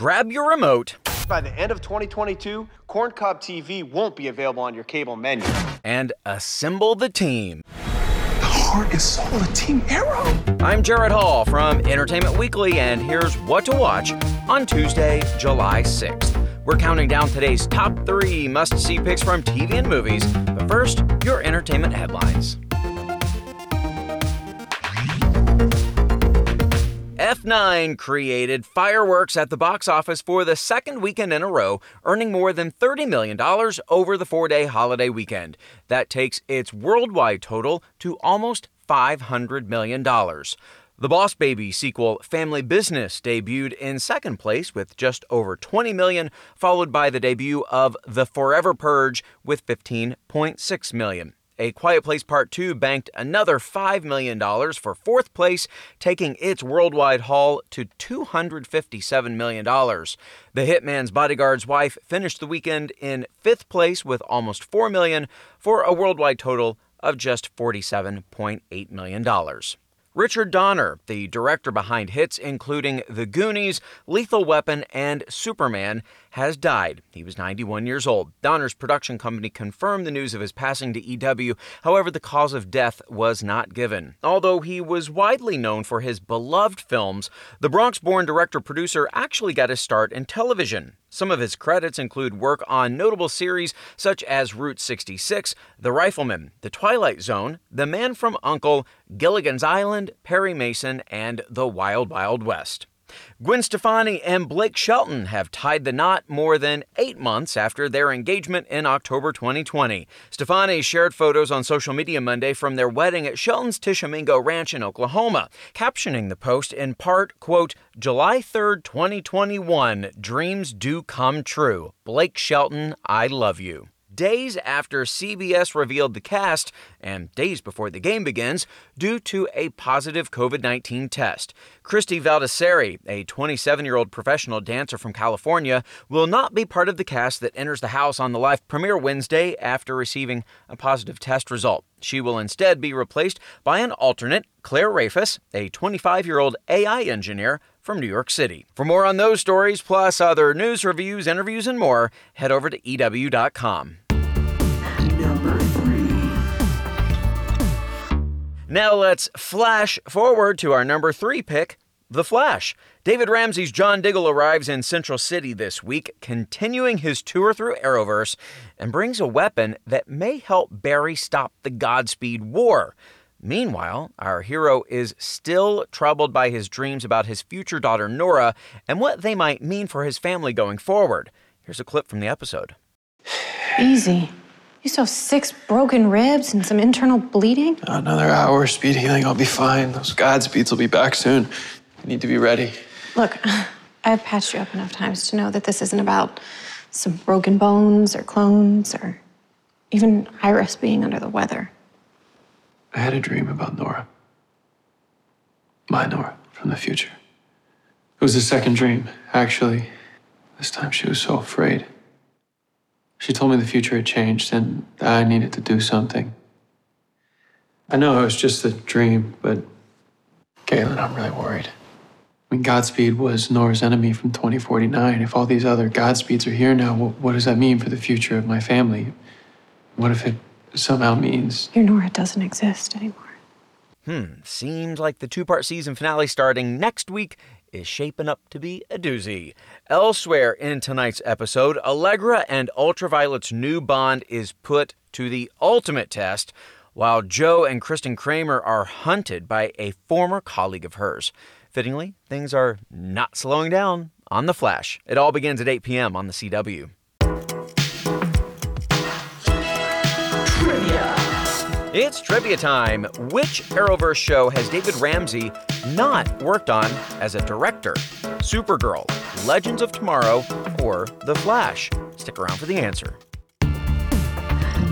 grab your remote. By the end of 2022, Corncob TV won't be available on your cable menu. And assemble the team. The heart and soul of Team Arrow. I'm Jared Hall from Entertainment Weekly, and here's what to watch on Tuesday, July 6th. We're counting down today's top three must see picks from TV and movies. But first, your entertainment headlines. F9 created fireworks at the box office for the second weekend in a row, earning more than $30 million over the four day holiday weekend. That takes its worldwide total to almost $500 million. The Boss Baby sequel Family Business debuted in second place with just over 20 million, followed by the debut of The Forever Purge with 15.6 million. A Quiet Place Part 2 banked another $5 million for fourth place, taking its worldwide haul to $257 million. The Hitman's Bodyguard's Wife finished the weekend in fifth place with almost $4 million for a worldwide total of just $47.8 million. Richard Donner, the director behind hits including The Goonies, Lethal Weapon, and Superman, has died. He was 91 years old. Donner's production company confirmed the news of his passing to EW, however, the cause of death was not given. Although he was widely known for his beloved films, the Bronx born director producer actually got his start in television. Some of his credits include work on notable series such as Route 66, The Rifleman, The Twilight Zone, The Man from Uncle, Gilligan's Island, Perry Mason, and The Wild Wild West. Gwen Stefani and Blake Shelton have tied the knot more than eight months after their engagement in October 2020. Stefani shared photos on social media Monday from their wedding at Shelton's Tishomingo Ranch in Oklahoma, captioning the post in part, quote, July 3rd, 2021, dreams do come true. Blake Shelton, I love you days after CBS revealed the cast, and days before the game begins, due to a positive COVID 19 test. Christie Valdiserri, a 27 year old professional dancer from California, will not be part of the cast that enters the house on the live premiere Wednesday after receiving a positive test result. She will instead be replaced by an alternate, Claire Rehfuss, a 25 year old AI engineer from New York City. For more on those stories, plus other news, reviews, interviews, and more, head over to EW.com. Now let's flash forward to our number three pick, The Flash. David Ramsey's John Diggle arrives in Central City this week, continuing his tour through Arrowverse, and brings a weapon that may help Barry stop the Godspeed War. Meanwhile, our hero is still troubled by his dreams about his future daughter Nora and what they might mean for his family going forward. Here's a clip from the episode. Easy. You still have six broken ribs and some internal bleeding? Another hour speed healing, I'll be fine. Those Godspeeds will be back soon. You need to be ready. Look, I've patched you up enough times to know that this isn't about some broken bones or clones or even Iris being under the weather. I had a dream about Nora. My Nora from the future. It was a second dream, actually. This time she was so afraid. She told me the future had changed and I needed to do something. I know it was just a dream, but Galen, I'm really worried. I mean, Godspeed was Nora's enemy from 2049. If all these other Godspeeds are here now, what does that mean for the future of my family? What if it somehow means your Nora doesn't exist anymore? Hmm, seems like the two part season finale starting next week is shaping up to be a doozy. Elsewhere in tonight's episode, Allegra and Ultraviolet's new bond is put to the ultimate test, while Joe and Kristen Kramer are hunted by a former colleague of hers. Fittingly, things are not slowing down on The Flash. It all begins at 8 p.m. on the CW. It's trivia time. Which Arrowverse show has David Ramsey not worked on as a director? Supergirl, Legends of Tomorrow, or The Flash? Stick around for the answer.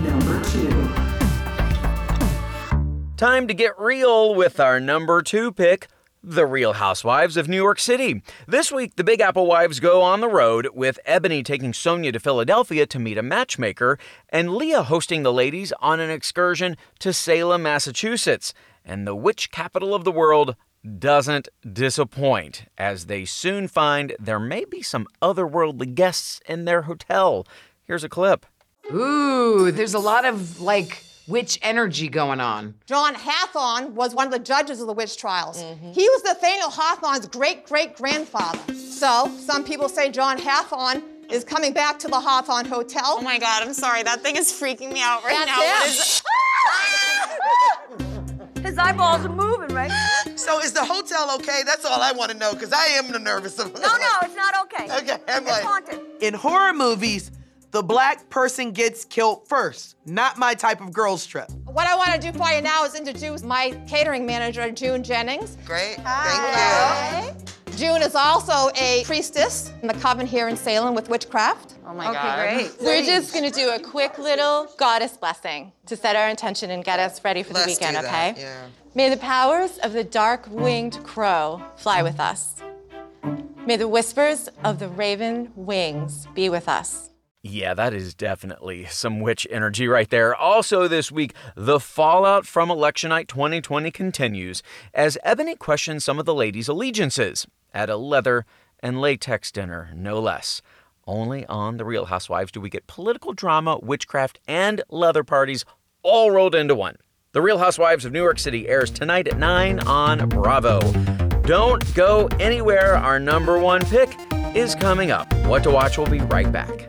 Number two. Time to get real with our number two pick. The Real Housewives of New York City. This week, the Big Apple wives go on the road, with Ebony taking Sonja to Philadelphia to meet a matchmaker, and Leah hosting the ladies on an excursion to Salem, Massachusetts. And the witch capital of the world, doesn't disappoint as they soon find there may be some otherworldly guests in their hotel. Here's a clip. Ooh, there's a lot of like witch energy going on. John Hathorne was one of the judges of the witch trials. Mm-hmm. He was Nathaniel Hawthorne's great great grandfather. So, some people say John Hathorne is coming back to the Hawthorne Hotel. Oh my god, I'm sorry. That thing is freaking me out right That's now. What him. is- His eyeballs are moving, right? So is the hotel okay? That's all I want to know, because I am nervous. No, no, it's not okay. Okay, I'm it's like- haunted. In horror movies, the black person gets killed first. Not my type of girls trip. What I want to do for you now is introduce my catering manager, June Jennings. Great. Hi. Hi. June is also a priestess in the coven here in Salem with witchcraft. Oh my god. great. We're just gonna do a quick little goddess blessing to set our intention and get us ready for the Let's weekend, do that, okay? yeah. May the powers of the dark winged crow fly with us. May the whispers of the raven wings be with us. Yeah, that is definitely some witch energy right there. Also, this week, the fallout from election night 2020 continues as Ebony questions some of the ladies' allegiances at a leather and latex dinner, no less. Only on The Real Housewives do we get political drama, witchcraft, and leather parties all rolled into one. The Real Housewives of New York City airs tonight at 9 on Bravo. Don't go anywhere. Our number one pick is coming up. What to watch will be right back.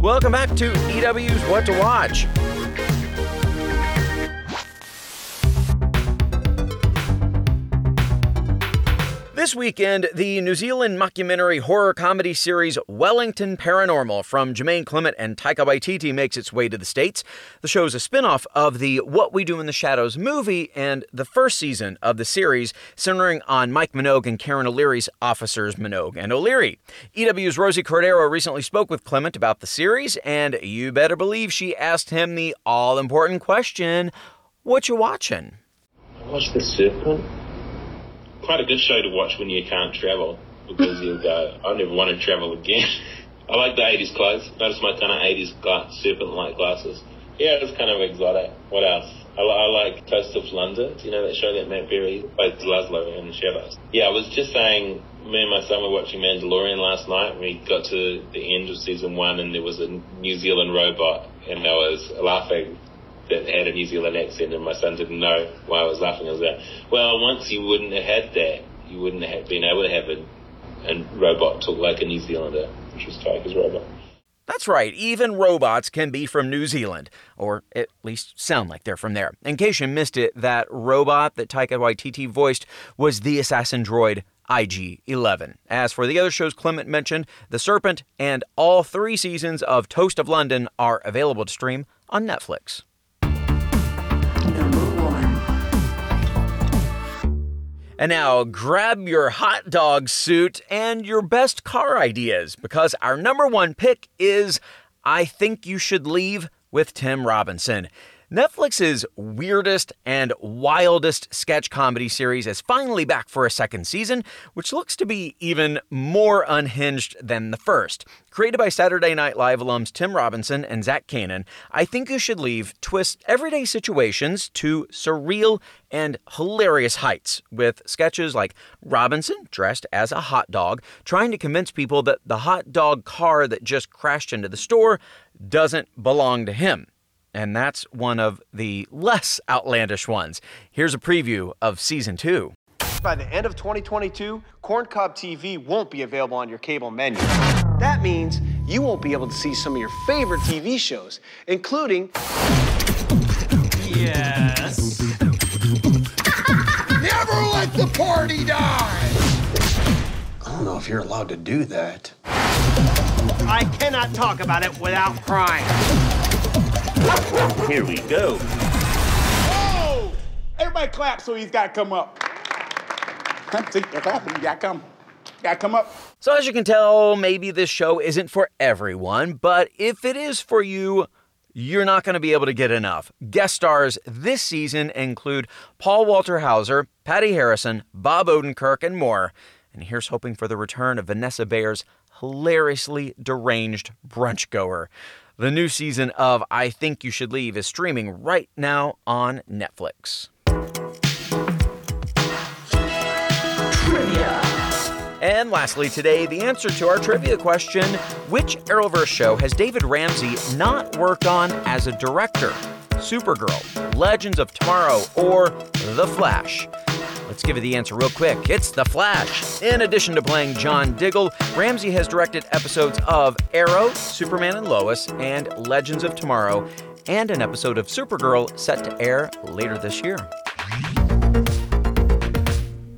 Welcome back to EW's What to Watch. This weekend, the New Zealand mockumentary horror comedy series Wellington Paranormal from Jemaine Clement and Taika Waititi makes its way to the States. The show is a spin off of the What We Do in the Shadows movie and the first season of the series, centering on Mike Minogue and Karen O'Leary's officers Minogue and O'Leary. EW's Rosy Cordero recently spoke with Clement about the series, and you better believe she asked him the all important question What you watching? I Watch The Serpent. Quite a good show to watch when you can't travel because you'll go, I never want to travel again. I like the 80s clothes. Notice my kind of 80s gla- serpent like glasses. Yeah, it's kind of exotic. What else? I, I like Toast of London. Do you know that show that Matt Berry plays Laszlo in Shadows? Yeah, I was just saying, me and my son were watching Mandalorian last night. We got to the end of season one and there was a New Zealand robot and I was laughing that had a New Zealand accent, and my son didn't know why I was laughing. I was like, well, once you wouldn't have had that, you wouldn't have been able to have a, a robot talk like a New Zealander, which was Taika's robot. That's right, even robots can be from New Zealand, or at least sound like they're from there. In case you missed it, that robot that Taika Waititi voiced was the assassin droid IG 11. As for the other shows Clement mentioned, The Serpent and all three seasons of Toast of London are available to stream on Netflix. And now grab your hot dog suit and your best car ideas because our number one pick is I Think You Should Leave with Tim Robinson. Netflix's weirdest and wildest sketch comedy series is finally back for a second season, which looks to be even more unhinged than the first. Created by Saturday Night Live alums Tim Robinson and Zach Kanin, I Think You Should Leave twists everyday situations to surreal and hilarious heights, with sketches like Robinson dressed as a hot dog trying to convince people that the hot dog car that just crashed into the store doesn't belong to him. And that's one of the less outlandish ones. Here's a preview of season two. By the end of 2022, Corncob TV won't be available on your cable menu. That means you won't be able to see some of your favorite TV shows, including. Yes. Never let the party die! I don't know if you're allowed to do that. I cannot talk about it without crying. Here we go. Oh! Everybody clap so he's got to come up. See, they're clapping. You got to come. Got to come up. So, as you can tell, maybe this show isn't for everyone, but if it is for you, you're not going to be able to get enough. Guest stars this season include Paul Walter Hauser, Patty Harrison, Bob Odenkirk, and more. And here's hoping for the return of Vanessa Bayer's hilariously deranged brunch goer. The new season of I Think You Should Leave is streaming right now on Netflix. Trivia. And lastly, today, the answer to our trivia question Which Arrowverse show has David Ramsey not worked on as a director? Supergirl, Legends of Tomorrow, or The Flash? Let's give you the answer real quick. It's The Flash. In addition to playing John Diggle, Ramsey has directed episodes of Arrow, Superman and Lois, and Legends of Tomorrow, and an episode of Supergirl set to air later this year.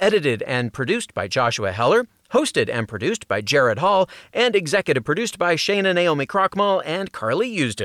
edited and produced by Joshua Heller, hosted and produced by Jared Hall, and executive produced by Shana Naomi Krochmal and Carly Usden.